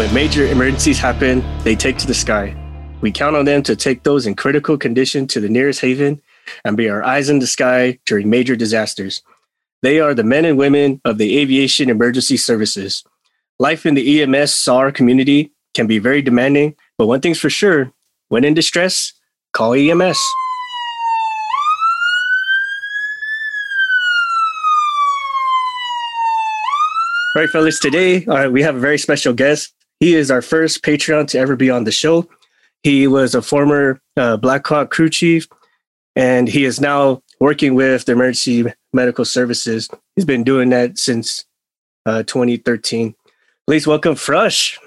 When major emergencies happen, they take to the sky. We count on them to take those in critical condition to the nearest haven and be our eyes in the sky during major disasters. They are the men and women of the aviation emergency services. Life in the EMS SAR community can be very demanding, but one thing's for sure when in distress, call EMS. All right, fellas, today uh, we have a very special guest. He is our first Patreon to ever be on the show. He was a former uh, Black Hawk crew chief, and he is now working with the emergency medical services. He's been doing that since uh, 2013. Please welcome Fresh.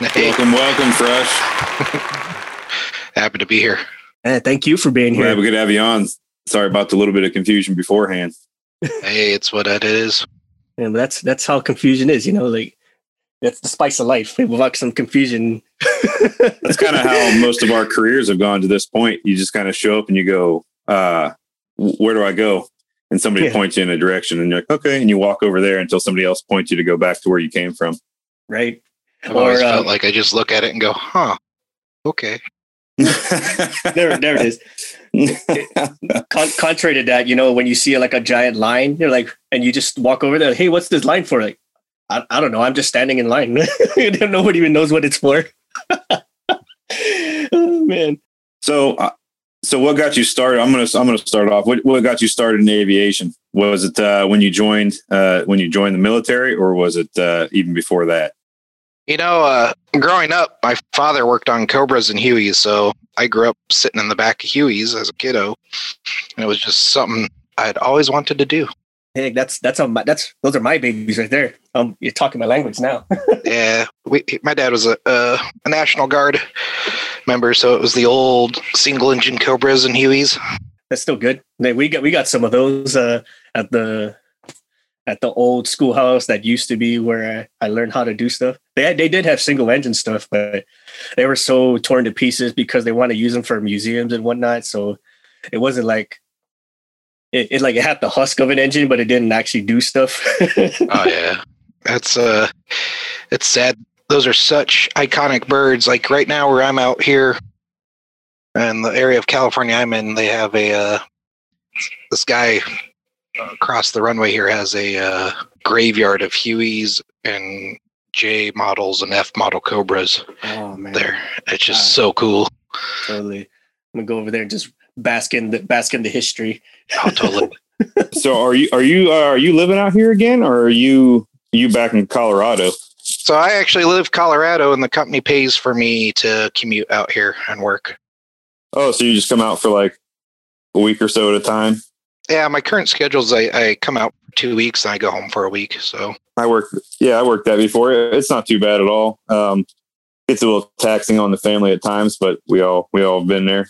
Hey, Welcome, welcome, Fresh. happy to be here. And thank you for being Glad here. we could have you on. Sorry about the little bit of confusion beforehand. Hey, it's what it is. And that's that's how confusion is, you know, like that's the spice of life. Without some confusion. That's kind of how most of our careers have gone to this point. You just kind of show up and you go, uh, where do I go? And somebody Yeah. points you in a direction and you're like, okay. And you walk over there until somebody else points you to go back to where you came from. right? I've always Or, uh, felt like I just look at it and go, huh, okay. There, there it is. Con- contrary to that, you know, when you see like a giant line, you're like, and you just walk over there, hey, what's this line for? Like, I, I don't know. I'm just standing in line. Nobody even knows what it's for. oh man. So, uh, so what got you started? I'm gonna I'm gonna start off. What what got you started in aviation? Was it uh, when you joined uh, when you joined the military, or was it uh, even before that? You know, uh, growing up, my father worked on Cobras and Hueys, so I grew up sitting in the back of Hueys as a kiddo. And it was just something I'd always wanted to do. Hey, that's that's on my that's those are my babies right there. Um, you're talking my language now. yeah, we, my dad was a, a, a National Guard member, so it was the old single engine Cobras and Hueys. That's still good. We got we got some of those uh, at the at the old schoolhouse that used to be where I, I learned how to do stuff. They had, they did have single engine stuff, but they were so torn to pieces because they want to use them for museums and whatnot. So it wasn't like it, it like it had the husk of an engine, but it didn't actually do stuff. Oh yeah, that's uh, it's sad. Those are such iconic birds. Like right now, where I'm out here, in the area of California I'm in, they have a uh, this guy across the runway here has a uh, graveyard of Hueys and J models and F model Cobras. oh man, There, it's just Ah. so cool. totally. I'm gonna go over there and just bask in the bask in the history. Oh, totally. So are you are you uh, are you living out here again, or are you you back in Colorado? so I actually live Colorado, and the company pays for me to commute out here and work. Oh, so you just come out for like a week or so at a time? Yeah, my current schedule is I, I come out for two weeks and I go home for a week. So I worked, yeah, I worked that before. It's not too bad at all. Um, it's a little taxing on the family at times, but we all we all have been there.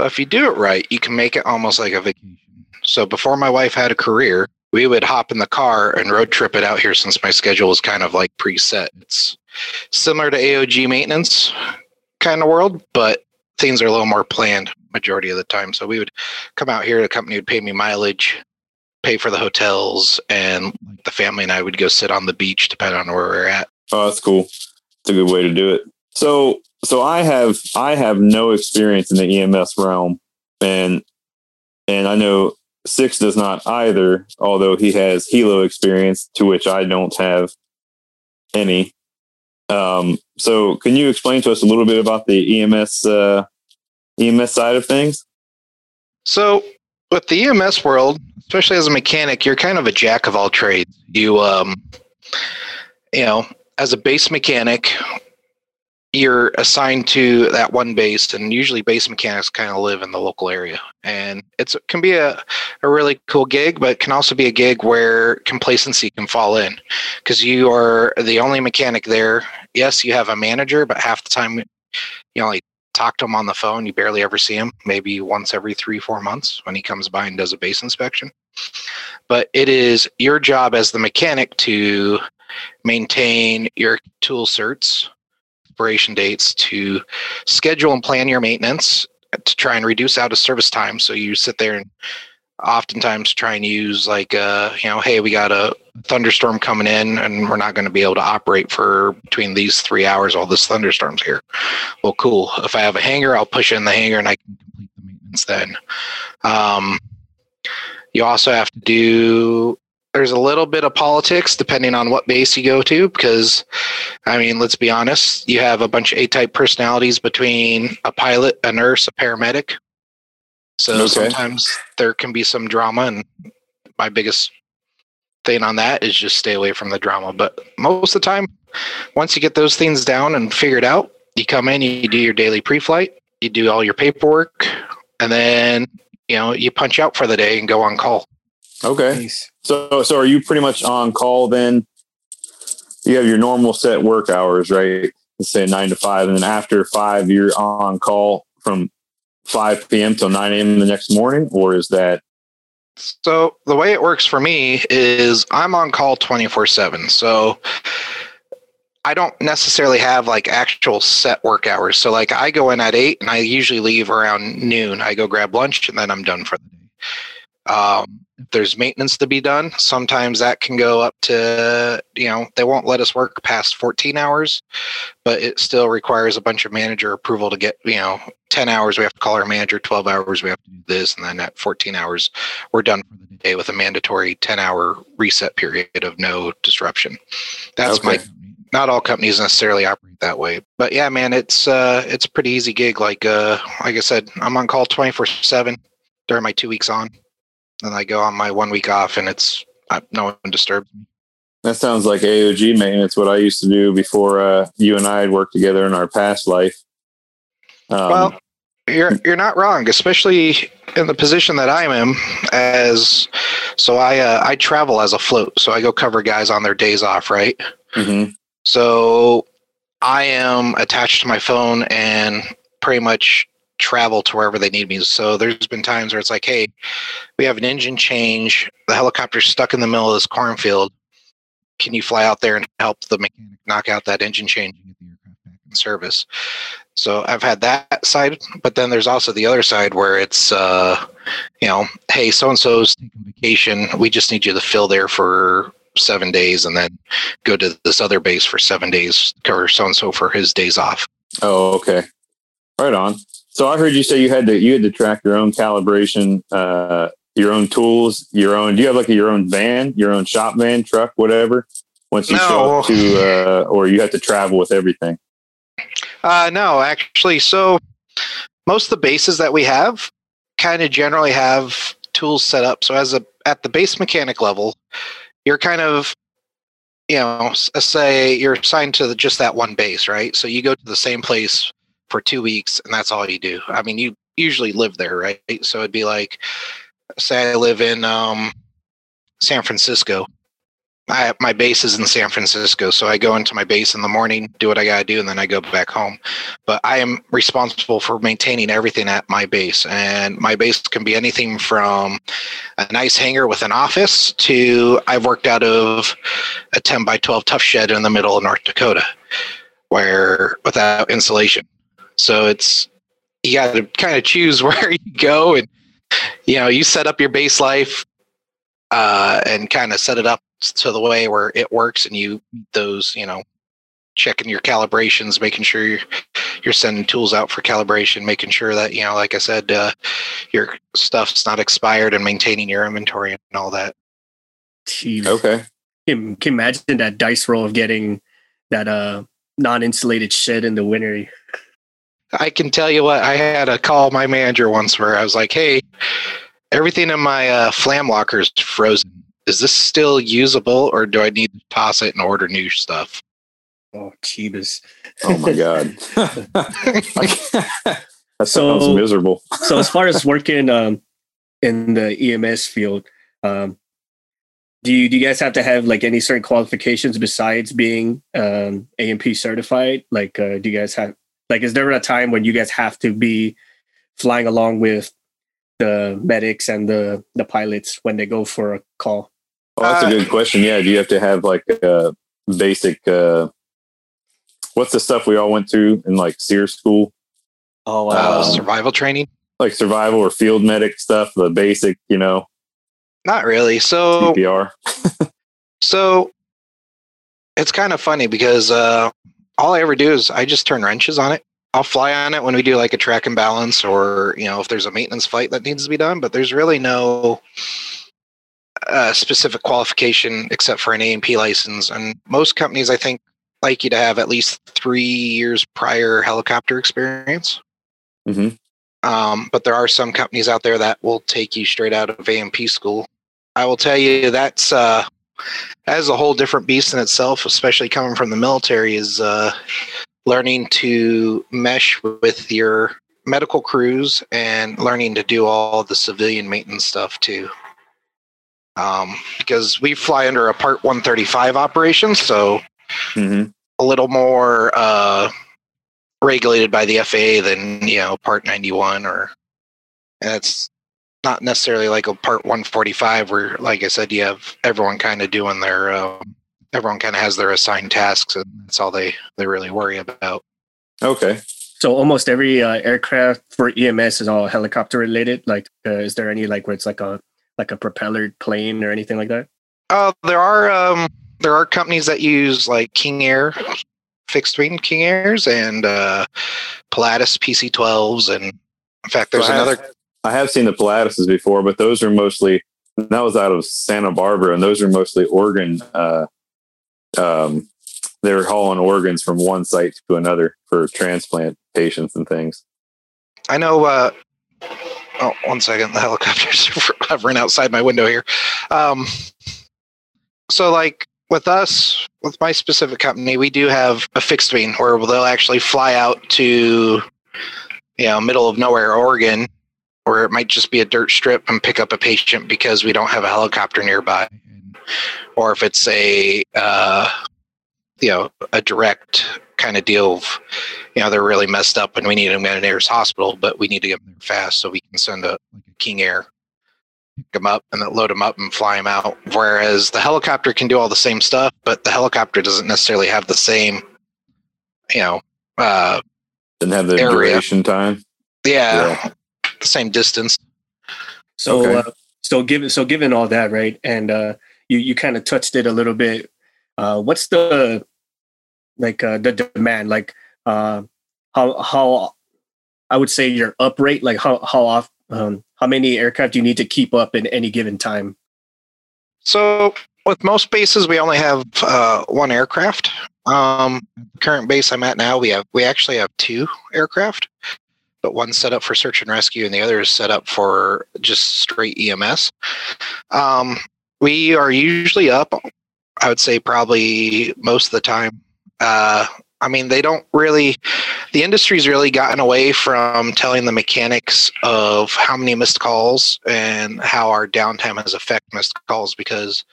But if you do it right, you can make it almost like a vacation. So before my wife had a career, we would hop in the car and road trip it out here since my schedule was kind of like preset. It's similar to AOG maintenance kind of world, but things are a little more planned majority of the time. So we would come out here, the company would pay me mileage, pay for the hotels, and the family and I would go sit on the beach depending on where we're at. Oh, that's cool. It's a good way to do it. So, so I have I have no experience in the EMS realm, and and I know Six does not either. Although he has helo experience, to which I don't have any. Um, so, can you explain to us a little bit about the EMS uh, EMS side of things? So, with the EMS world, especially as a mechanic, you're kind of a jack of all trades. You, um, you know, as a base mechanic, you're assigned to that one base, and usually base mechanics kind of live in the local area. And it's, it can be a, a really cool gig, but can also be a gig where complacency can fall in because you are the only mechanic there. Yes, you have a manager, but half the time you only talk to him on the phone. You barely ever see him, maybe once every three, four months when he comes by and does a base inspection. But it is your job as the mechanic to maintain your tool certs, expiration dates, to schedule and plan your maintenance, to try and reduce out of service time. So you sit there and oftentimes try and use like uh you know hey we got a thunderstorm coming in and we're not going to be able to operate for between these three hours while this thunderstorm's here. Well cool. If i have a hanger i'll push in the hanger and i can complete the maintenance then. Um you also have to do there's a little bit of politics depending on what base you go to because i mean let's be honest you have a bunch of a-type personalities between a pilot a nurse a paramedic so Okay. sometimes there can be some drama and my biggest thing on that is just stay away from the drama but most of the time once you get those things down and figured out you come in you do your daily pre-flight you do all your paperwork and then you know you punch out for the day and go on call Okay. Nice. So, so are you pretty much on call then? You have your normal set work hours, right? Let's say nine to five, and then after five, you're on call from five p.m. till nine a.m. the next morning, or is that So the way it works for me is I'm on call 24 7. So I don't necessarily have like actual set work hours. So like I go in at eight and I usually leave around noon. I go grab lunch and then I'm done for the day. Um, there's maintenance to be done, sometimes that can go up to, you know, they won't let us work past 14 hours, but it still requires a bunch of manager approval to get, you know, 10 hours we have to call our manager, 12 hours we have to do this, and then at 14 hours we're done for the day with a mandatory 10 hour reset period of no disruption. That's my not all companies necessarily operate that way. But yeah, man, it's uh it's a pretty easy gig. Like uh like I said, I'm on call 24 seven during my two weeks on. Then I go on my one week off and it's uh, no one disturbs me. that sounds like AOG maintenance? What I used to do before uh, you and I had worked together in our past life. Um, well, you're you're not wrong, especially in the position that I'm in. As so, I uh, I travel as a float, so I go cover guys on their days off, right? mhm. So I am attached to my phone and pretty much travel to wherever they need me. So there's been times where it's like, hey, we have an engine change. The helicopter's stuck in the middle of this cornfield. Can you fly out there and help the mechanic knock out that engine change and get the aircraft back in service? So I've had that side, but then there's also the other side where it's, uh, you know, hey, so and so's taking vacation. We just need you to fill there for seven days and then go to this other base for seven days, cover so and so for his days off. Oh, okay. Right on. So I heard you say you had to you had to track your own calibration, uh, your own tools, your own. Do you have like your own van, your own shop van, truck, whatever? Once you show up to, uh, or you have to travel with everything. Uh, no, actually, so most of the bases that we have kind of generally have tools set up. So as a at the base mechanic level, you're kind of you know, say you're assigned to the, just that one base, right? So you go to the same place for two weeks, and that's all you do. I mean, you usually live there, right? So it'd be like, say I live in um, San Francisco. I, my base is in San Francisco, so I go into my base in the morning, do what I gotta do, and then I go back home. But I am responsible for maintaining everything at my base, and my base can be anything from a nice hangar with an office to I've worked out of a 10 by 12 tough shed in the middle of North Dakota, where without insulation. So it's you got to kind of choose where you go, and you know you set up your base life uh, and kind of set it up to the way where it works, and you those you know checking your calibrations, making sure you're you're sending tools out for calibration, making sure that you know, like I said, uh, your stuff's not expired, and maintaining your inventory and all that. Jeez. Okay. Can, can you imagine that dice roll of getting that uh non-insulated shed in the winter? I can tell you what, I had a call my manager once where I was like, "Hey, everything in my uh, flam locker is frozen. Is this still usable, or do I need to toss it and order new stuff?" Oh, Jeebus. Oh my god. that sounds So- miserable. so as far as working um, in the EMS field, um, do you do you guys have to have like any certain qualifications besides being um, AMP certified? Like, uh, do you guys have like is there a time when you guys have to be flying along with the medics and the the pilots when they go for a call? Oh, that's a Uh, good question. Yeah. Do you have to have like a basic, uh, what's the stuff we all went through in like SERE school? Oh, Uh, Um, survival training. Like survival or field medic stuff, the basic, you know, Not really. So CPR. so it's kind of funny because uh, all I ever do is I just turn wrenches on it. I'll fly on it when we do like a track and balance, or you know, if there's a maintenance flight that needs to be done. But there's really no uh, specific qualification except for an A and P license. And most companies, I think, like you to have at least three years prior helicopter experience. Mhm. Um, but there are some companies out there that will take you straight out of A&P school. I will tell you that's uh, that is a whole different beast in itself, especially coming from the military. Is uh, learning to mesh with your medical crews and learning to do all the civilian maintenance stuff too. Um, because we fly under a Part 135 operation, so hmm a little more uh, regulated by the FAA than you know Part 91 or and it's not necessarily like a Part 145 where, like I said, you have everyone kind of doing their um, everyone kind of has their assigned tasks and that's all they they really worry about. Okay. So almost every uh, aircraft for EMS is all helicopter related. Like, uh, is there any like where it's like a like a propellered plane or anything like that? Uh, there are um, there are companies that use like King Air fixed wing King Airs and uh, Pilatus PC12s and in fact there's So I have- another I have seen the Pilatuses before, but those are mostly that was out of Santa Barbara, and those are mostly organ. Uh, um, they're hauling organs from one site to another for transplant patients and things. I know. Uh, oh, one second. The helicopters hovering outside my window here. Um, so, like with us, with my specific company, we do have a fixed wing where they'll actually fly out to, you know, middle of nowhere, Oregon, or it might just be a dirt strip and pick up a patient because we don't have a helicopter nearby, or if it's a, uh, you know, a direct kind of deal of you know they're really messed up and we need them at an air's hospital but we need to get them there fast so we can send a like a king air pick them up and then load them up and fly them out whereas the helicopter can do all the same stuff but the helicopter doesn't necessarily have the same you know uh Didn't have the Area. duration time. yeah, the same distance So, Okay. uh, so given so given all that, right, and uh, you you kind of touched it a little bit. Uh, what's the like uh, the demand? Like uh, how how I would say your up rate. Like how how off um, how many aircraft do you need to keep up in any given time? So with most bases, we only have uh, one aircraft. Um, current base I'm at now, we have we actually have two aircraft, but one's set up for search and rescue, and the other is set up for just straight EMS. Um, we are usually up. I would say probably most of the time. Uh, I mean, they don't really. The industry's really gotten away from telling the mechanics of how many missed calls and how our downtime has affected missed calls because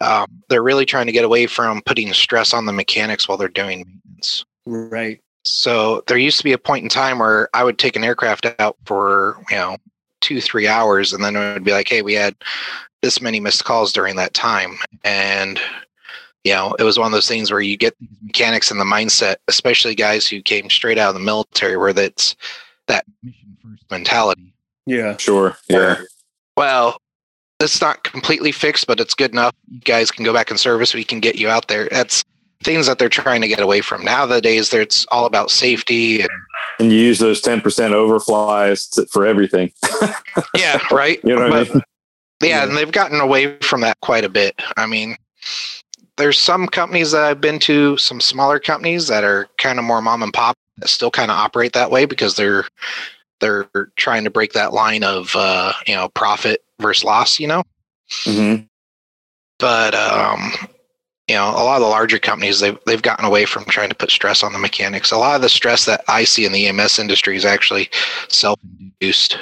um, they're really trying to get away from putting stress on the mechanics while they're doing maintenance. Right. So there used to be a point in time where I would take an aircraft out for you know two three hours, and then it would be like, hey, we had this many missed calls during that time, and you know it was one of those things where you get mechanics in the mindset, especially guys who came straight out of the military, where that's that mission first mentality. Yeah. Sure. Yeah. Well, it's not completely fixed, but it's good enough. You guys can go back in service. We can get you out there. That's things that they're trying to get away from nowadays. There, it's all about safety and And you use those ten percent overflies to, for everything. yeah, right. You know what I mean? yeah, and they've gotten away from that quite a bit. I mean, there's some companies that I've been to, some smaller companies that are kind of more mom and pop that still kind of operate that way because they're they're trying to break that line of uh, you know profit versus loss. You know. hmm but um, you know, a lot of the larger companies they've they've gotten away from trying to put stress on the mechanics. A lot of the stress that I see in the EMS industry is actually self-induced.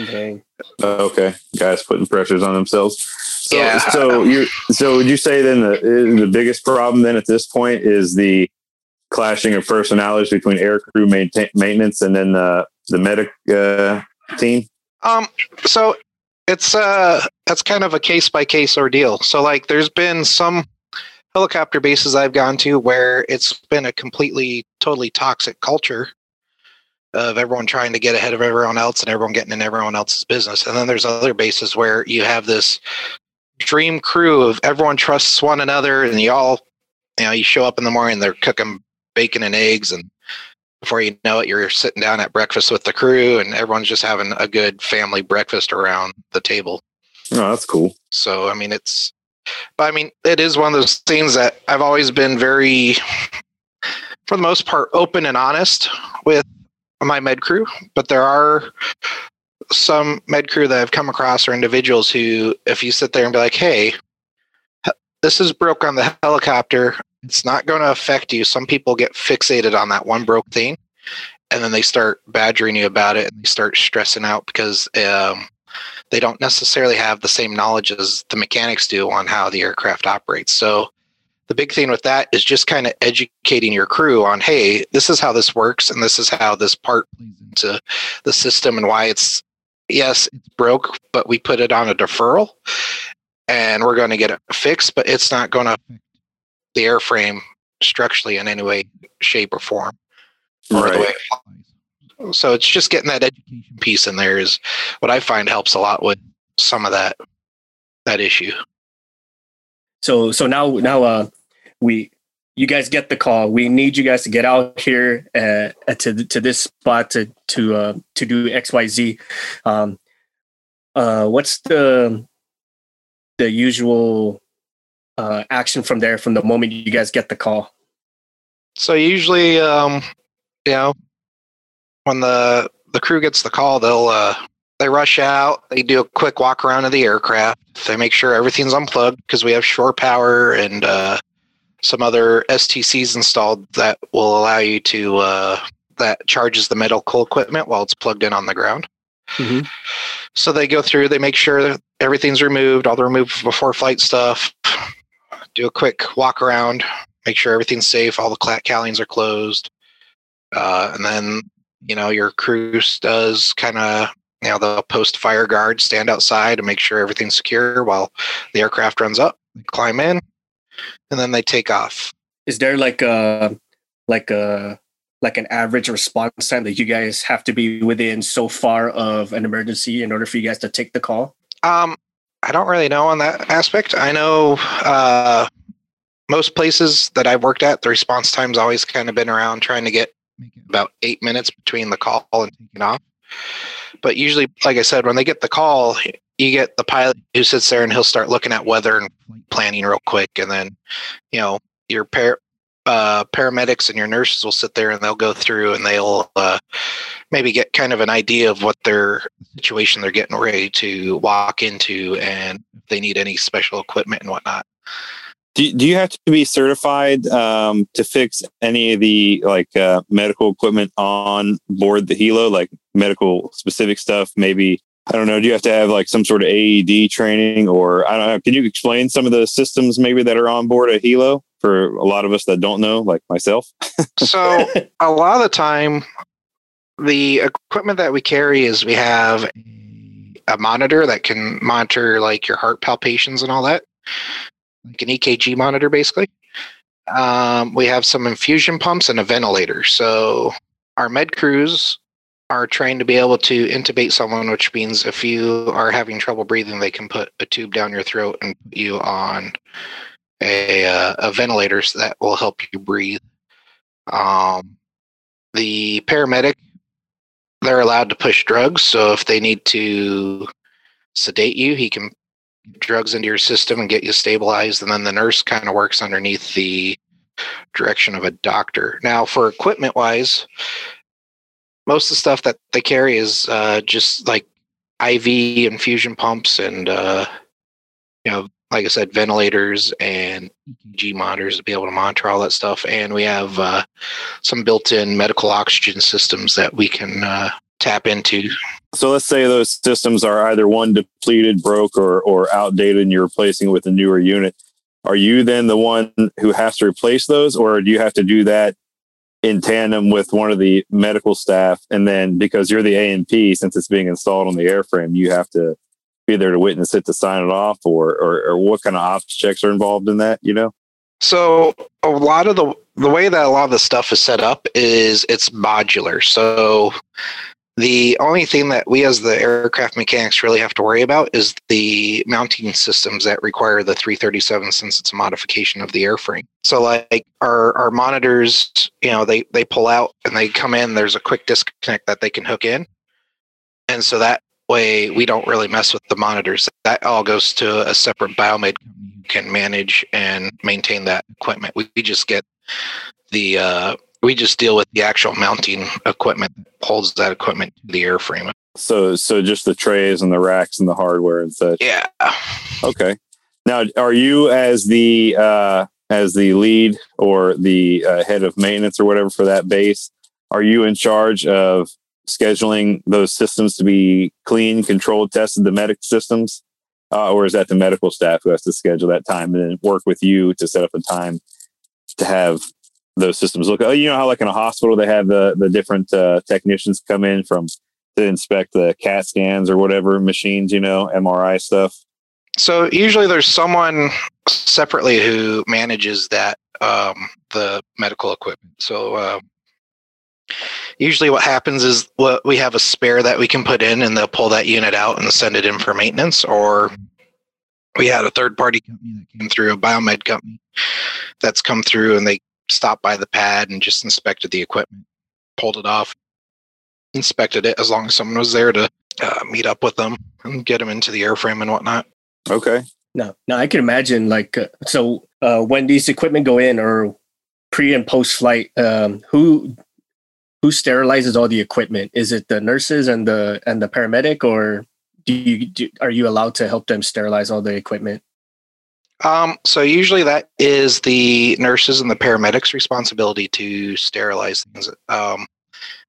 Okay. Okay, guys putting pressures on themselves. So, Yeah. so you so would you say then the the biggest problem then at this point is the clashing of personalities between air crew maintain, maintenance and then the the medic uh, team? Um, so it's uh that's kind of a case by case ordeal. So like, there's been some helicopter bases I've gone to where it's been a completely totally toxic culture of everyone trying to get ahead of everyone else and everyone getting in everyone else's business. And then there's other bases where you have this dream crew of everyone trusts one another and you all, you know, you show up in the morning, they're cooking bacon and eggs and before you know it, you're sitting down at breakfast with the crew and everyone's just having a good family breakfast around the table. Oh, that's cool. So, I mean, it's, but I mean, it is one of those things that I've always been very, for the most part, open and honest with my med crew. But there are some med crew that I've come across or individuals who, if you sit there and be like, hey, this is broke on the helicopter, it's not going to affect you. Some people get fixated on that one broke thing and then they start badgering you about it and they start stressing out because um, they don't necessarily have the same knowledge as the mechanics do on how the aircraft operates. So the big thing with that is just kind of educating your crew on, hey, this is how this works and this is how this part plays into the system and why it's yes, it's broke, but we put it on a deferral and we're going to get it fixed, but it's not going to the airframe structurally in any way, shape, or form. Or Right. The way it flies. So it's just getting that education piece in there is what I find helps a lot with some of that that issue. So so now now uh we you guys get the call. We need you guys to get out here uh, uh, to to this spot to to uh, to do X Y Z. Um, uh, what's the the usual uh, action from there from the moment you guys get the call? So usually, um, you know, when the the crew gets the call, they'll uh, they rush out. They do a quick walk around of the aircraft. They make sure everything's unplugged because we have shore power and uh, some other STCs installed that will allow you to uh, that charges the medical equipment while it's plugged in on the ground. Mhm. So they go through. They make sure that everything's removed, all the removed before flight stuff. Do a quick walk around, make sure everything's safe, all the cowlings are closed, uh, and then you know your crew does kind of you know they'll post fire guard, stand outside, and make sure everything's secure while the aircraft runs up. Climb in, and then they take off. Is there like a like a like an average response time that you guys have to be within so far of an emergency in order for you guys to take the call? Um, I don't really know on that aspect. I know uh, most places that I've worked at, the response time's always kind of been around trying to get about eight minutes between the call and taking off. But usually, like I said, when they get the call, you get the pilot who sits there and he'll start looking at weather and planning real quick, and then you know your par- uh, paramedics and your nurses will sit there and they'll go through and they'll uh, maybe get kind of an idea of what their situation they're getting ready to walk into and if they need any special equipment and whatnot. Do, do you have to be certified um, to fix any of the like uh, medical equipment on board the helo, like medical specific stuff? Maybe I don't know. Do you have to have like some sort of AED training, or I don't know? Can you explain some of the systems maybe that are on board a helo for a lot of us that don't know, like myself? So a lot of the time, the equipment that we carry is we have a monitor that can monitor like your heart palpitations and all that, like an EKG monitor, basically. Um, we have some infusion pumps and a ventilator. So our med crews are trained to be able to intubate someone, which means if you are having trouble breathing, they can put a tube down your throat and put you on a, uh, a ventilator so that will help you breathe. Um, the paramedic, they're allowed to push drugs. So if they need to sedate you, he can drugs into your system and get you stabilized. And then the nurse kind of works underneath the direction of a doctor. Now, for equipment wise, most of the stuff that they carry is uh, just like IV infusion pumps and, uh, you know, like I said, ventilators and EKG monitors to be able to monitor all that stuff. And we have uh, some built-in medical oxygen systems that we can uh, tap into. So let's say those systems are either one depleted, broke, or or outdated, and you're replacing it with a newer unit. Are you then the one who has to replace those, or do you have to do that in tandem with one of the medical staff? And then because you're the A and P, since it's being installed on the airframe, you have to be there to witness it to sign it off, or or, or what kind of ops checks are involved in that? You know? So a lot of the the way that a lot of the stuff is set up is it's modular. So the only thing that we as the aircraft mechanics really have to worry about is the mounting systems that require the 337 since it's a modification of the airframe. So like our our monitors, you know, they they pull out and they come in, there's a quick disconnect that they can hook in. And so that way we don't really mess with the monitors. That all goes to a separate biomed can manage and maintain that equipment. We, we just get the uh, we just deal with the actual mounting equipment that holds that equipment to the airframe. So so just the trays and the racks and the hardware and such. Yeah. Okay. Now, are you as the uh, as the lead or the uh, head of maintenance or whatever for that base? Are you in charge of scheduling those systems to be clean, controlled, tested, the medic systems, uh, or is that the medical staff who has to schedule that time and then work with you to set up a time to have those systems look? Oh, you know how like in a hospital they have the the different uh, technicians come in from to inspect the CAT scans or whatever machines, you know, MRI stuff. So usually there's someone separately who manages that um, the medical equipment. So uh, usually what happens is what we have a spare that we can put in, and they'll pull that unit out and send it in for maintenance. Or we had a third party company that came through, a biomed company that's come through, and they stopped by the pad and just inspected the equipment, pulled it off, inspected it as long as someone was there to uh, meet up with them and get them into the airframe and whatnot. Okay. No, no, I can imagine like uh, so uh, when these equipment go in or pre and post flight, um, who who sterilizes all the equipment? Is it the nurses and the and the paramedic, or do you do, are you allowed to help them sterilize all the equipment? Um, so usually that is the nurses and the paramedics' responsibility to sterilize things. Um,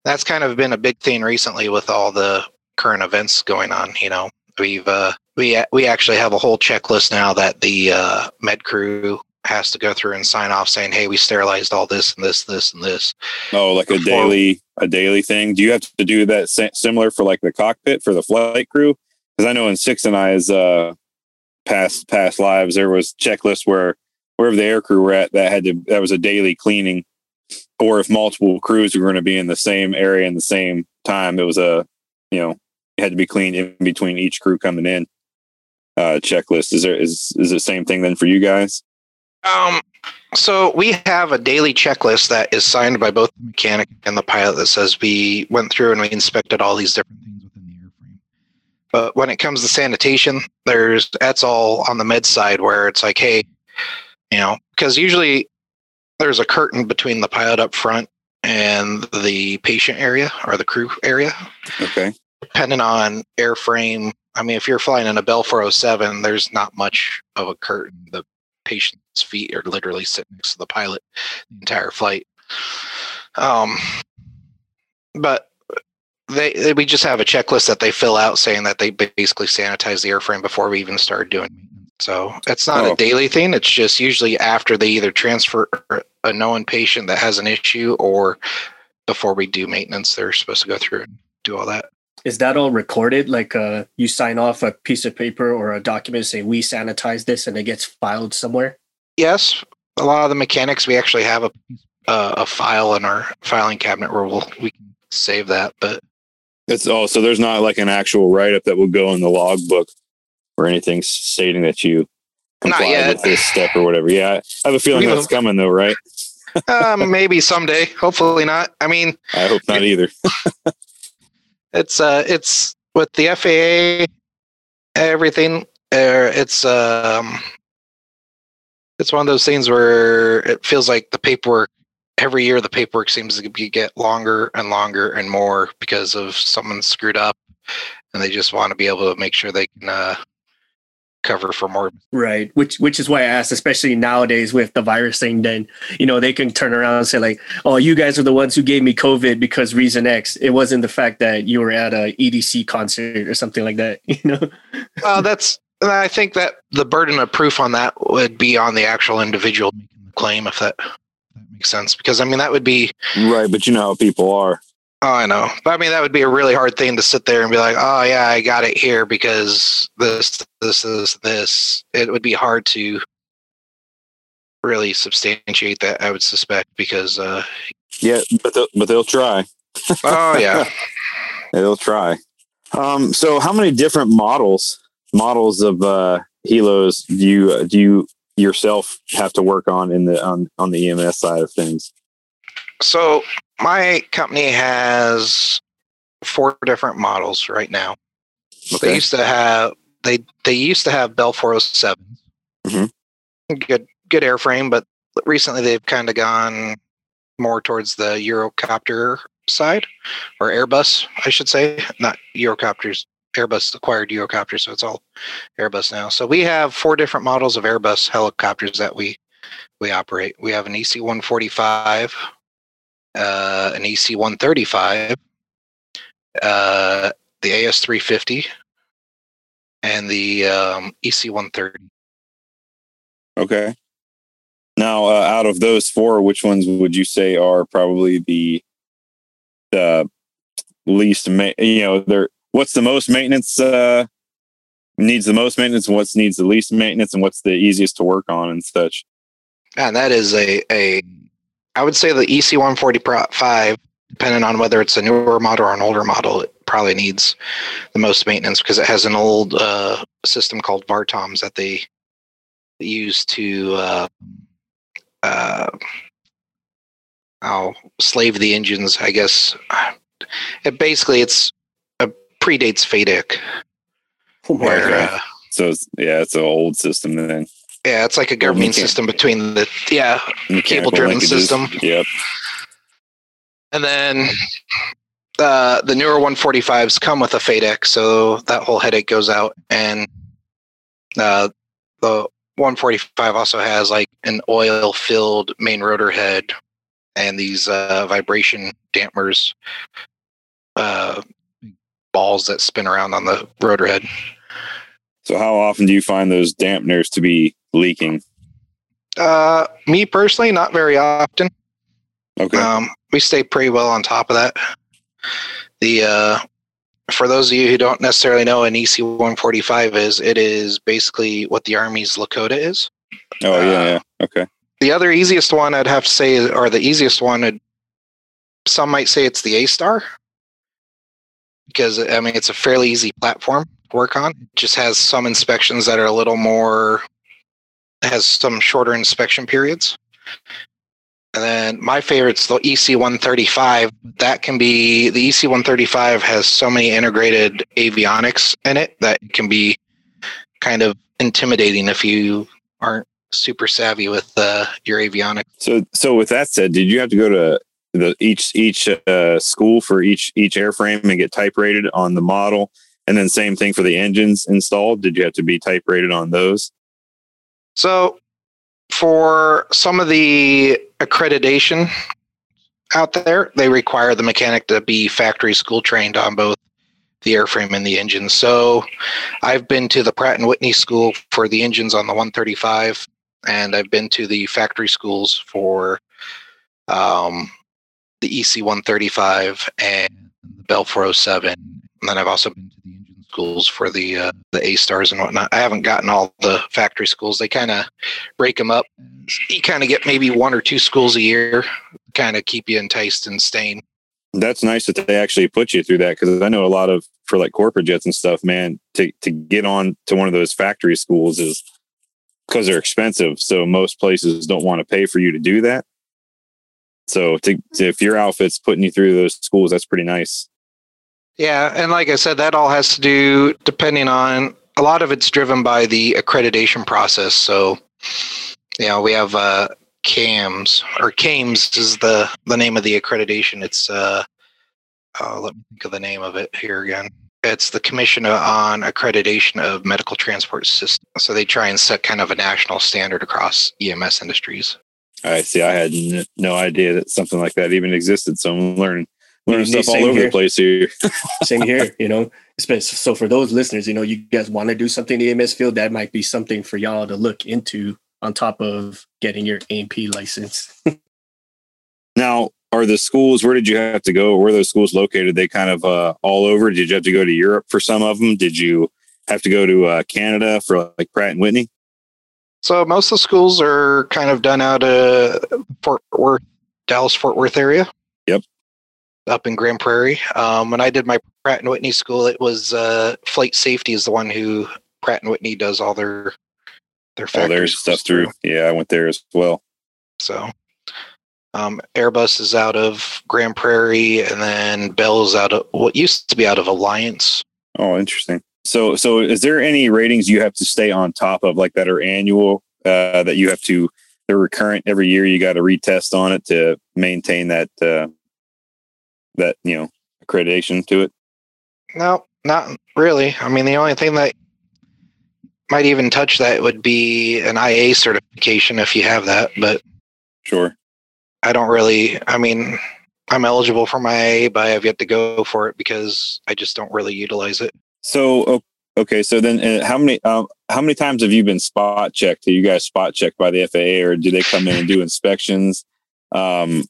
that's kind of been a big thing recently with all the current events going on. You know, we've uh, we we actually have a whole checklist now that the uh, med crew has to go through and sign off saying, "Hey, we sterilized all this and this, this and this." Oh, like a daily a daily thing. Do you have to do that similar for like the cockpit for the flight crew? Because I know in Six and I I's uh, past past lives there was checklists where wherever the air crew were at that had to that was a daily cleaning, or if multiple crews were going to be in the same area in the same time, it was a you know it had to be cleaned in between each crew coming in. Uh, checklist is there is is the same thing then for you guys? Um, so we have a daily checklist that is signed by both the mechanic and the pilot that says we went through and we inspected all these different things. But when it comes to sanitation, there's that's all on the med side where it's like, hey, you know, because usually there's a curtain between the pilot up front and the patient area or the crew area Okay. depending on airframe. I mean, if you're flying in a Bell 407, there's not much of a curtain. The patient's feet are literally sitting next to the pilot the entire flight. Um, but they, they we just have a checklist that they fill out saying that they basically sanitize the airframe before we even start doing maintenance. So it's not Oh. a daily thing. It's just usually after they either transfer a known patient that has an issue or before we do maintenance, they're supposed to go through and do all that. Is that all recorded? Like uh, you sign off a piece of paper or a document saying we sanitize this, and it gets filed somewhere. Yes, a lot of the mechanics we actually have a uh, a file in our filing cabinet where we'll we can save that. But It's oh, so there's not like an actual write up that will go in the logbook or anything stating that you complied with this step or whatever. Yeah, I have a feeling that's coming though, right? um, maybe someday, hopefully not. I mean, I hope not either. it's uh, it's with the FAA, everything. Uh, it's um, it's one of those things where it feels like the paperwork every year. The paperwork seems to be, get longer and longer and more because of someone screwed up, and they just want to be able to make sure they can uh, cover for more Right. Which which is why I asked, especially nowadays with the virus thing, then you know, they can turn around and say, like, oh, you guys are the ones who gave me COVID because reason X. It wasn't the fact that you were at a EDC concert or something like that, you know? Well, that's. I think that the burden of proof on that would be on the actual individual making the claim, if that, if that makes sense. Because I mean, that would be. right, but you know how people are. Oh, I know, but I mean, that would be a really hard thing to sit there and be like, "Oh, yeah, I got it here because this, this, this, this." It would be hard to really substantiate that. I would suspect because uh, Yeah, but they'll, but they'll try. oh yeah, They'll try. Um, so how many different models models of uh, helos do you do you yourself have to work on in the on on the EMS side of things? so my company has four different models right now. They used to have they they used to have Bell 407. Mhm. Good good airframe, but recently they've kind of gone more towards the Eurocopter side or Airbus, I should say, not Eurocopters. Airbus acquired Eurocopter, so it's all Airbus now. So we have four different models of Airbus helicopters that we we operate. We have an EC 145, uh, an EC 135, uh, the AS 350, and the um, EC 130. Okay. Now, uh, out of those four, which ones would you say are probably the the least? Ma- you know, they're what's the most maintenance uh, needs the most maintenance, and what's needs the least maintenance, and what's the easiest to work on and such. And that is a, a I would say the EC 145, depending on whether it's a newer model or an older model, it probably needs the most maintenance because it has an old uh, system called VARTOMS that they use to uh, uh, oh, slave the engines, I guess. It basically it's predates FADEC. Oh my Where, God. uh, So it's, yeah, it's an old system then. yeah, it's like a governing mechan- system between the yeah Cable-driven system. Yep. And then uh, the newer 145s come with a FADEC, so that whole headache goes out. And uh, the 145 also has like an oil filled main rotor head and these uh, vibration dampers, uh, balls that spin around on the rotor head. So how often do you find those dampeners to be leaking? Uh, me personally, not very often. Okay. Um, we stay pretty well on top of that. The uh, for those of you who don't necessarily know an EC 145 is, it is basically what the Army's Lakota is. oh yeah, uh, yeah. Okay. The other easiest one I'd have to say, or the easiest one, some might say it's the AStar, because I mean it's a fairly easy platform to work on. It just has some inspections that are a little more, has some shorter inspection periods. And then my favorite's the EC 135. That can be the EC 135 has so many integrated avionics in it that it can be kind of intimidating if you aren't super savvy with uh, your avionics. So so with that said, did you have to go to the each each uh, school for each each airframe and get type rated on the model, and then same thing for the engines installed? Did you have to be type rated on those? So, for some of the accreditation out there, they require the mechanic to be factory school trained on both the airframe and the engine. So, I've been to the Pratt and Whitney school for the engines on the 135, and I've been to the factory schools for um, the EC 135 and the Bell 407. And then I've also been to the engine schools for the uh, the AStars and whatnot. I haven't gotten all the factory schools. They kind of break them up. You kind of get maybe one or two schools a year, kind of keep you enticed and staying. That's nice that they actually put you through that because I know a lot of for like corporate jets and stuff, man. To to get on to one of those factory schools is because they're expensive. So most places don't want to pay for you to do that. So to, to if your outfit's putting you through those schools, that's pretty nice. Yeah, and like I said, that all has to do depending on a lot of it's driven by the accreditation process. So, you know, we have uh, CAMTS or CAMTS is the the name of the accreditation. It's uh, uh, let me think of the name of it here again. It's the Commission on Accreditation of Medical Transport Systems. So they try and set kind of a national standard across EMS industries. I see. I had n- no idea that something like that even existed. So I'm learning learning stuff all over here. the place here. Same here, you know. Especially so for those listeners, you know, you guys want to do something in the EMS field, that might be something for y'all to look into on top of getting your AMP license. Now, are the schools? Where did you have to go? Where are those schools located? They kind of uh, all over. Did you have to go to Europe for some of them? Did you have to go to uh, Canada for like Pratt and Whitney? So most of the schools are kind of done out of Fort Worth, Dallas Fort Worth area. Yep. Up in Grand Prairie. Um, when I did my Pratt and Whitney school, it was uh, Flight Safety is the one who Pratt and Whitney does all their their All their stuff through. Yeah, I went there as well. So um, Airbus is out of Grand Prairie, and then Bell is out of what used to be out of Alliance. Oh, interesting. So, so is there any ratings you have to stay on top of, like that are annual, uh, that you have to, they're recurrent every year? You got to retest on it to maintain that, uh, that you know, accreditation to it. No, not really. I mean, the only thing that might even touch that would be an IA certification if you have that, but Sure. I don't really. I mean, I'm eligible for my IA, but I have yet to go for it because I just don't really utilize it. So, okay. So then, uh, how many, um, how many times have you been spot checked? Are you guys spot checked by the FAA, or do they come in and do inspections? Um,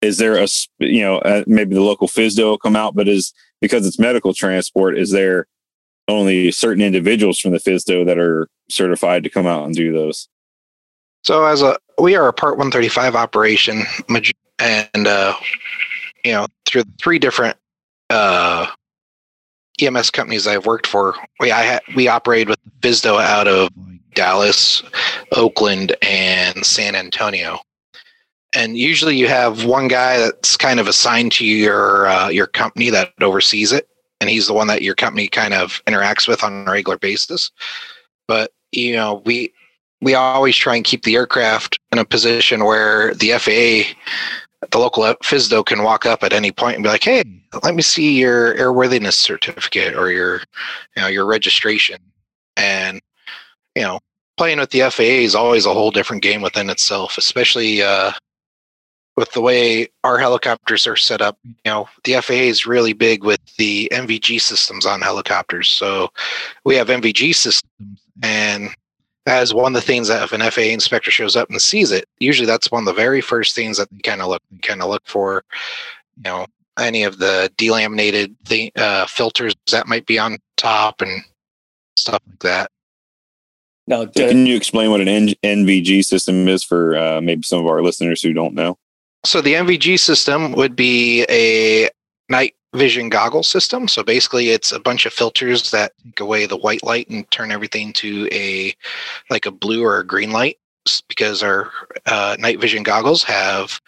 is there a, you know, uh, maybe the local FSDO will come out, but is because it's medical transport, is there only certain individuals from the FSDO that are certified to come out and do those? So as a we are a Part 135 operation, and uh, you know through three different uh, EMS companies I've worked for, we I ha- we operated with FSDO out of Dallas, Oakland, and San Antonio. And usually you have one guy that's kind of assigned to your uh, your company that oversees it, and he's the one that your company kind of interacts with on a regular basis. But you know we we always try and keep the aircraft in a position where the FAA, the local FSDO, can walk up at any point and be like, "Hey, let me see your airworthiness certificate or your, you know, your registration." And you know, playing with the FAA is always a whole different game within itself, especially uh, with the way our helicopters are set up. You know, the FAA is really big with the NVG systems on helicopters. So we have NVG systems, and that is one of the things that if an FAA inspector shows up and sees it, usually that's one of the very first things that they kind of look kind of look for. You know, any of the delaminated the uh, filters that might be on top and stuff like that. Now, So can you explain what an N- NVG system is for uh, maybe some of our listeners who don't know? So the NVG system would be a night vision goggle system. So basically, it's a bunch of filters that take away the white light and turn everything to a like a blue or a green light. Because our uh, night vision goggles have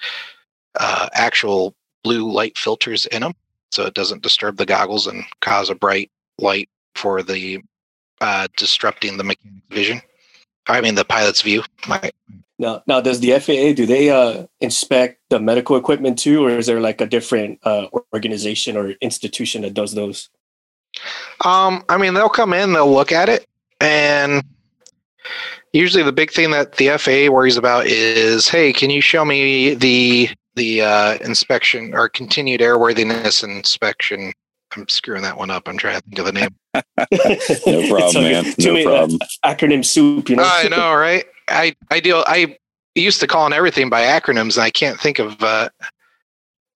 uh, actual blue light filters in them, so it doesn't disturb the goggles and cause a bright light for the uh, disrupting the mechanic's vision. I mean, the pilot's view. My, now, now, does the FAA do they uh, inspect the medical equipment too, or is there like a different uh, organization or institution that does those? Um, I mean, they'll come in, they'll look at it, and usually the big thing that the FAA worries about is, hey, can you show me the the uh, inspection or continued airworthiness inspection? I'm screwing that one up. I'm trying to think of the name. No problem, man. No many, uh, problem. acronym soup, you know. I know, right? I I deal. I used to calling everything by acronyms, and I can't think of. Uh,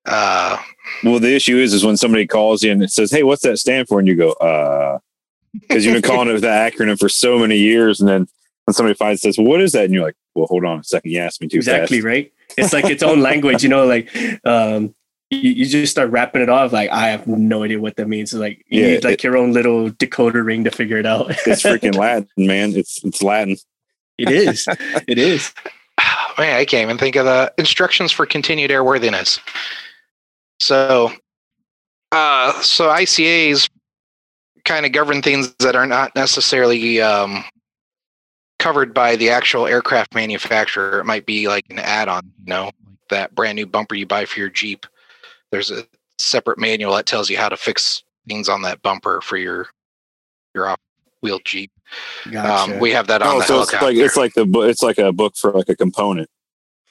uh, Well, the issue is, is when somebody calls you and it says, "Hey, what's that stand for?" and you go, "Uh," because you've been calling it the acronym for so many years, and then when somebody finds says, well, "What is that?" and you're like, "Well, hold on a second, you asked me too exactly fast." right. It's like its own language, you know. Like, um, you, you just start wrapping it off. Like, I have no idea what that means. like, you Yeah, need like your own little decoder ring to figure it out. It's freaking Latin, man. It's it's Latin. it is. It is. man, I can't even think of the instructions for continued airworthiness. So, uh, so ICAs kind of govern things that are not necessarily um, covered by the actual aircraft manufacturer. It might be like an add-on, you know, like that brand new bumper you buy for your Jeep. There's a separate manual that tells you how to fix things on that bumper for your your off-wheel Jeep. Gotcha. Um, we have that on Oh, the so it's helicopter. like it's like the bu- it's like a book for like a component.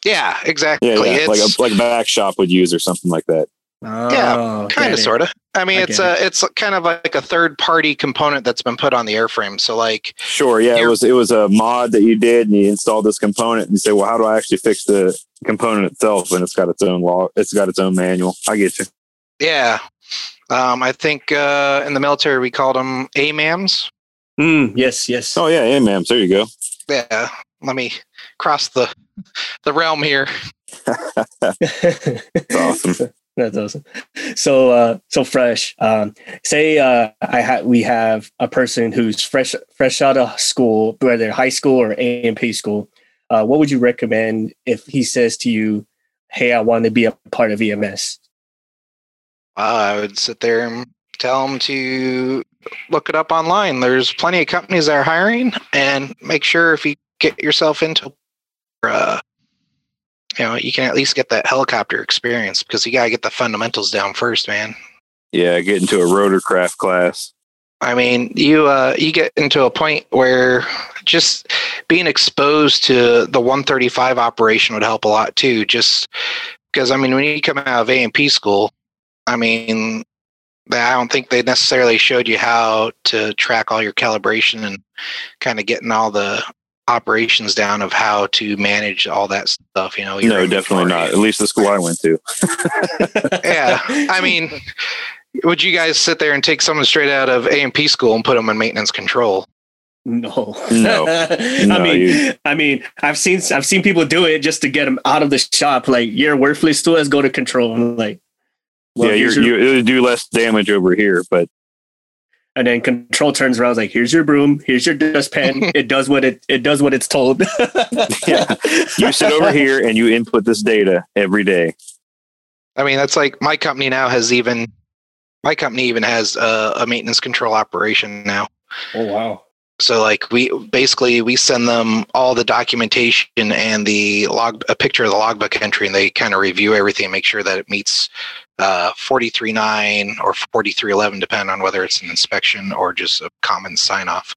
yeah, exactly. Yeah, yeah. like a like back shop would use or something like that. Oh, kind of sort of i mean I it's get a it's kind of like a third party component that's been put on the airframe so like Sure, yeah, it was it was a mod that you did, and you installed this component, and you say, "Well, how do I actually fix the component itself?" And it's got its own law, it's got its own manual. I get you. yeah um i think uh in the military we called them amams Mm, yes, yes. Oh yeah, AMAMs. There you go. yeah let me cross the the realm here. That's awesome. That's awesome. So, uh, so fresh. Um, say uh, I ha- we have a person who's fresh, fresh out of school, whether high school or A&P school. Uh, what would you recommend if he says to you, "Hey, I want to be a part of EMS"? I would sit there and tell him to look it up online. There's plenty of companies that are hiring, and make sure if you get yourself into, uh, you know, you can at least get that helicopter experience because you gotta get the fundamentals down first, man. Yeah, get into a rotorcraft class. I mean, you uh, you get into a point where just being exposed to the 135 operation would help a lot too. Just because I mean, when you come out of A&P school, I mean, I don't think they necessarily showed you how to track all your calibration and kind of getting all the operations down of how to manage all that stuff. You know, your No, definitely not. At least the school I went to. yeah, I mean, would you guys sit there and take someone straight out of A&P school and put them in maintenance control? No, No. I No, mean, you- I mean, I've seen I've seen people do it just to get them out of the shop. Like you're worthless to us, go to control. I'm like, well, yeah, you're, your- you do less damage over here, but and then control turns around like, here's your broom, here's your dustpan. it does what it it does what it's told. Yeah. you sit over here and you input this data every day. I mean, that's like my company now has even my company even has a, a maintenance control operation now. Oh wow. So like we basically we send them all the documentation and the log a picture of the logbook entry and they kind of review everything and make sure that it meets uh 439 or 4311 depending on whether it's an inspection or just a common sign off.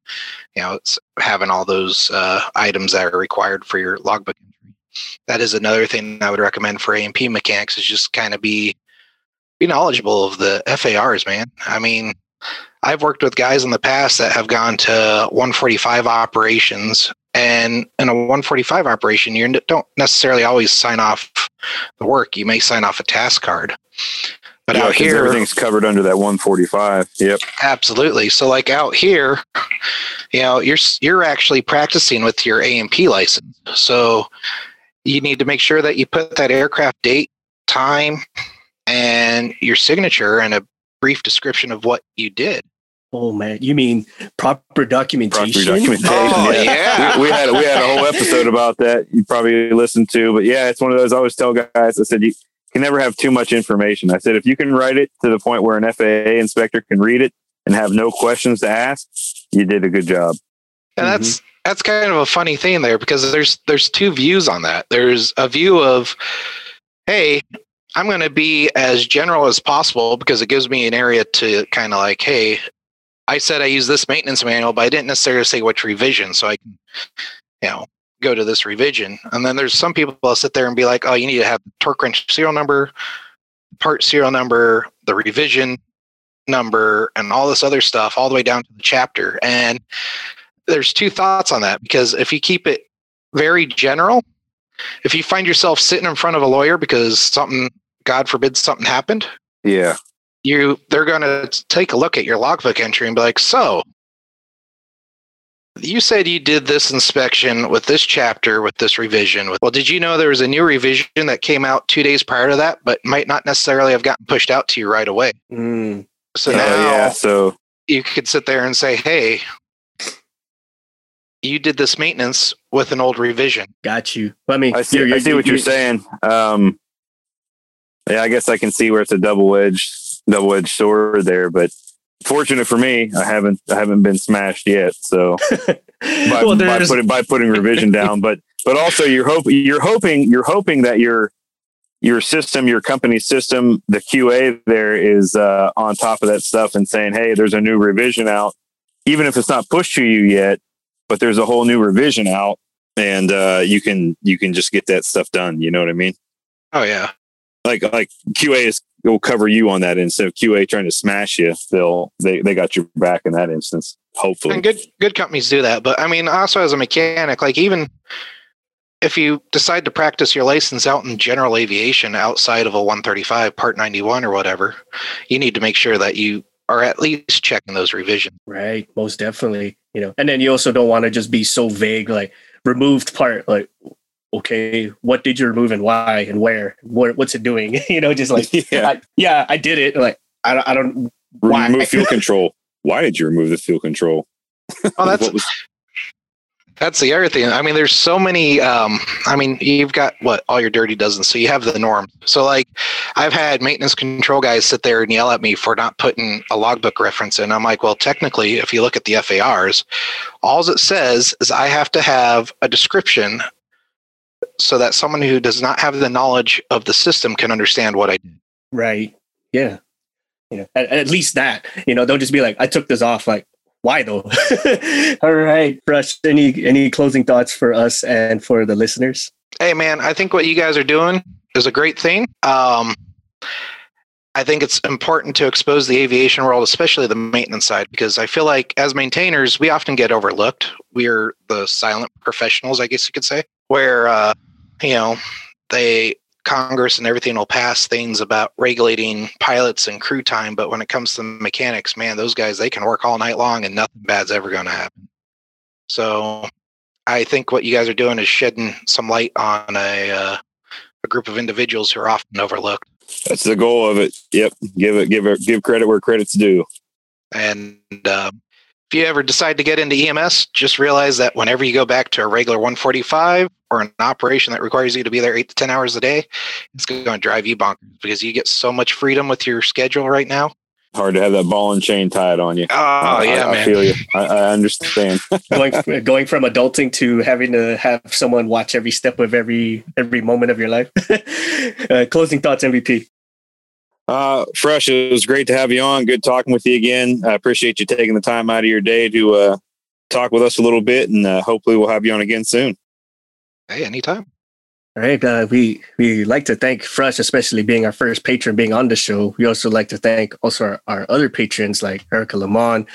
You know, it's having all those uh items that are required for your logbook entry. That is another thing I would recommend for A&P mechanics is just kind of be be knowledgeable of the FARs, man. I mean, I've worked with guys in the past that have gone to 145 operations, and in a 145 operation, you don't necessarily always sign off the work. You may sign off a task card, but Yeah, out here, everything's covered under that 145. Yep. absolutely. So, like out here, you know, you're you're actually practicing with your A&P license. So, you need to make sure that you put that aircraft date, time, and your signature and a brief description of what you did. Oh man, you mean proper Proper documentation? documentation. Oh, yeah. yeah. We, we had we had a whole episode about that. You probably listened to, but yeah, it's one of those. I always tell guys. I said you can never have too much information. I said if you can write it to the point where an FAA inspector can read it and have no questions to ask, you did a good job. And that's mm-hmm. that's kind of a funny thing there because there's there's two views on that. There's a view of, hey, I'm going to be as general as possible because it gives me an area to kind of like, hey, I said I use this maintenance manual, but I didn't necessarily say which revision, so I can, you know, go to this revision. And then there's some people that sit there and be like, oh, you need to have the torque wrench serial number, part serial number, the revision number, and all this other stuff, all the way down to the chapter. And there's two thoughts on that because if you keep it very general, if you find yourself sitting in front of a lawyer because something, God forbid, something happened, Yeah. You they're going to take a look at your logbook entry and be like, so you said you did this inspection with this chapter with this revision. Well, did you know there was a new revision that came out two days prior to that, but might not necessarily have gotten pushed out to you right away? Mm, So Oh, now yeah. So you could sit there and say, hey, you did this maintenance with an old revision. got you. I mean, I see. I see what you're saying. Um, yeah, I guess I can see where it's a double edged double edged sword there, but fortunate for me, I haven't I haven't been smashed yet. So by, well, by putting by putting revision down, but but also you're hoping you're hoping you're hoping that your your system, your company system, the QA there is uh, on top of that stuff and saying, hey, there's a new revision out, even if it's not pushed to you yet, but there's a whole new revision out, and uh, you can you can just get that stuff done. You know what I mean? Oh yeah. Like like QA is will cover you on that instead of QA trying to smash you. They'll they they got your back in that instance. Hopefully, And good good companies do that. But I mean also as a mechanic, like even if you decide to practice your license out in general aviation outside of a 135 part 91 or whatever, you need to make sure that you are at least checking those revisions. right, most definitely. You know, and then you also don't want to just be so vague, like removed part, like okay, what did you remove and why and where? What, what's it doing? you know, just like yeah, I, yeah, I did it. Like I don't, I don't. Why? remove fuel control. Why did you remove the fuel control? Oh, that's was- That's the other thing. I mean, there's so many. Um, I mean, you've got what all your dirty dozens. So you have the norm. So like, I've had maintenance control guys sit there and yell at me for not putting a logbook reference in. I'm like, well, technically, if you look at the FARs, all it says is I have to have a description so that someone who does not have the knowledge of the system can understand what I did. Right. Yeah. You know, at, at least that. You know, don't just be like, I took this off. Like, why though? All right, Rush. Any any closing thoughts for us and for the listeners? Hey, man, I think what you guys are doing is a great thing. Um, I think it's important to expose the aviation world, especially the maintenance side, because I feel like as maintainers, we often get overlooked. We're the silent professionals, I guess you could say, where, uh, you know, they, Congress and everything will pass things about regulating pilots and crew time. But when it comes to mechanics, man, those guys, they can work all night long and nothing bad's ever going to happen. So I think what you guys are doing is shedding some light on a, uh, a group of individuals who are often overlooked. That's the goal of it. Yep. Give it. Give it. Give credit where credit's due. And um, if you ever decide to get into EMS, just realize that whenever you go back to a regular 145 or an operation that requires you to be there eight to 10 hours a day, it's going to drive you bonkers because you get so much freedom with your schedule right now. Hard to have that ball and chain tied on you. Oh, I- yeah, I, I feel you. I, I understand. going going from adulting to having to have someone watch every step of every every moment of your life. uh, closing thoughts, MVP. Uh, Fresh, it was great to have you on. Good talking with you again. I appreciate you taking the time out of your day to uh, talk with us a little bit, and uh, hopefully we'll have you on again soon. Hey, anytime. All right, uh, we we like to thank Fresh, especially being our first patron, being on the show. We also like to thank also our, our other patrons like Erica Lamont,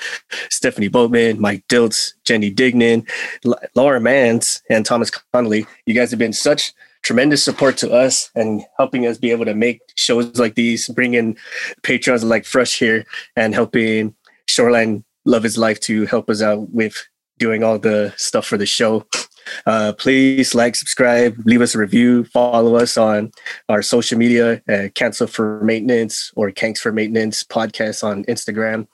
Stephanie Boatman, Mike Diltz, Jenny Dignan, L- Laura Mans, and Thomas Connolly. You guys have been such tremendous support to us and helping us be able to make shows like these, bring in patrons like Fresh here, and helping Shoreline Love His Life to help us out with doing all the stuff for the show. Uh, please like, subscribe, leave us a review, follow us on our social media at Cancel for Maintenance or Kanks for Maintenance podcast on Instagram.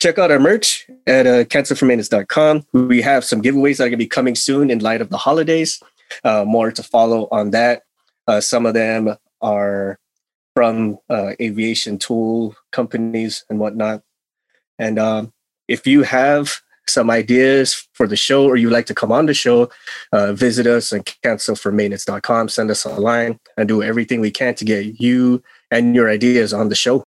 Check out our merch at uh, cancelformaintenance.com. We have some giveaways that are going to be coming soon in light of the holidays. Uh, more to follow on that. Uh, some of them are from uh, aviation tool companies and whatnot. And um, if you have some ideas for the show or you'd like to come on the show, uh, visit us at cancelformaintenance.com, send us a line, and do everything we can to get you and your ideas on the show.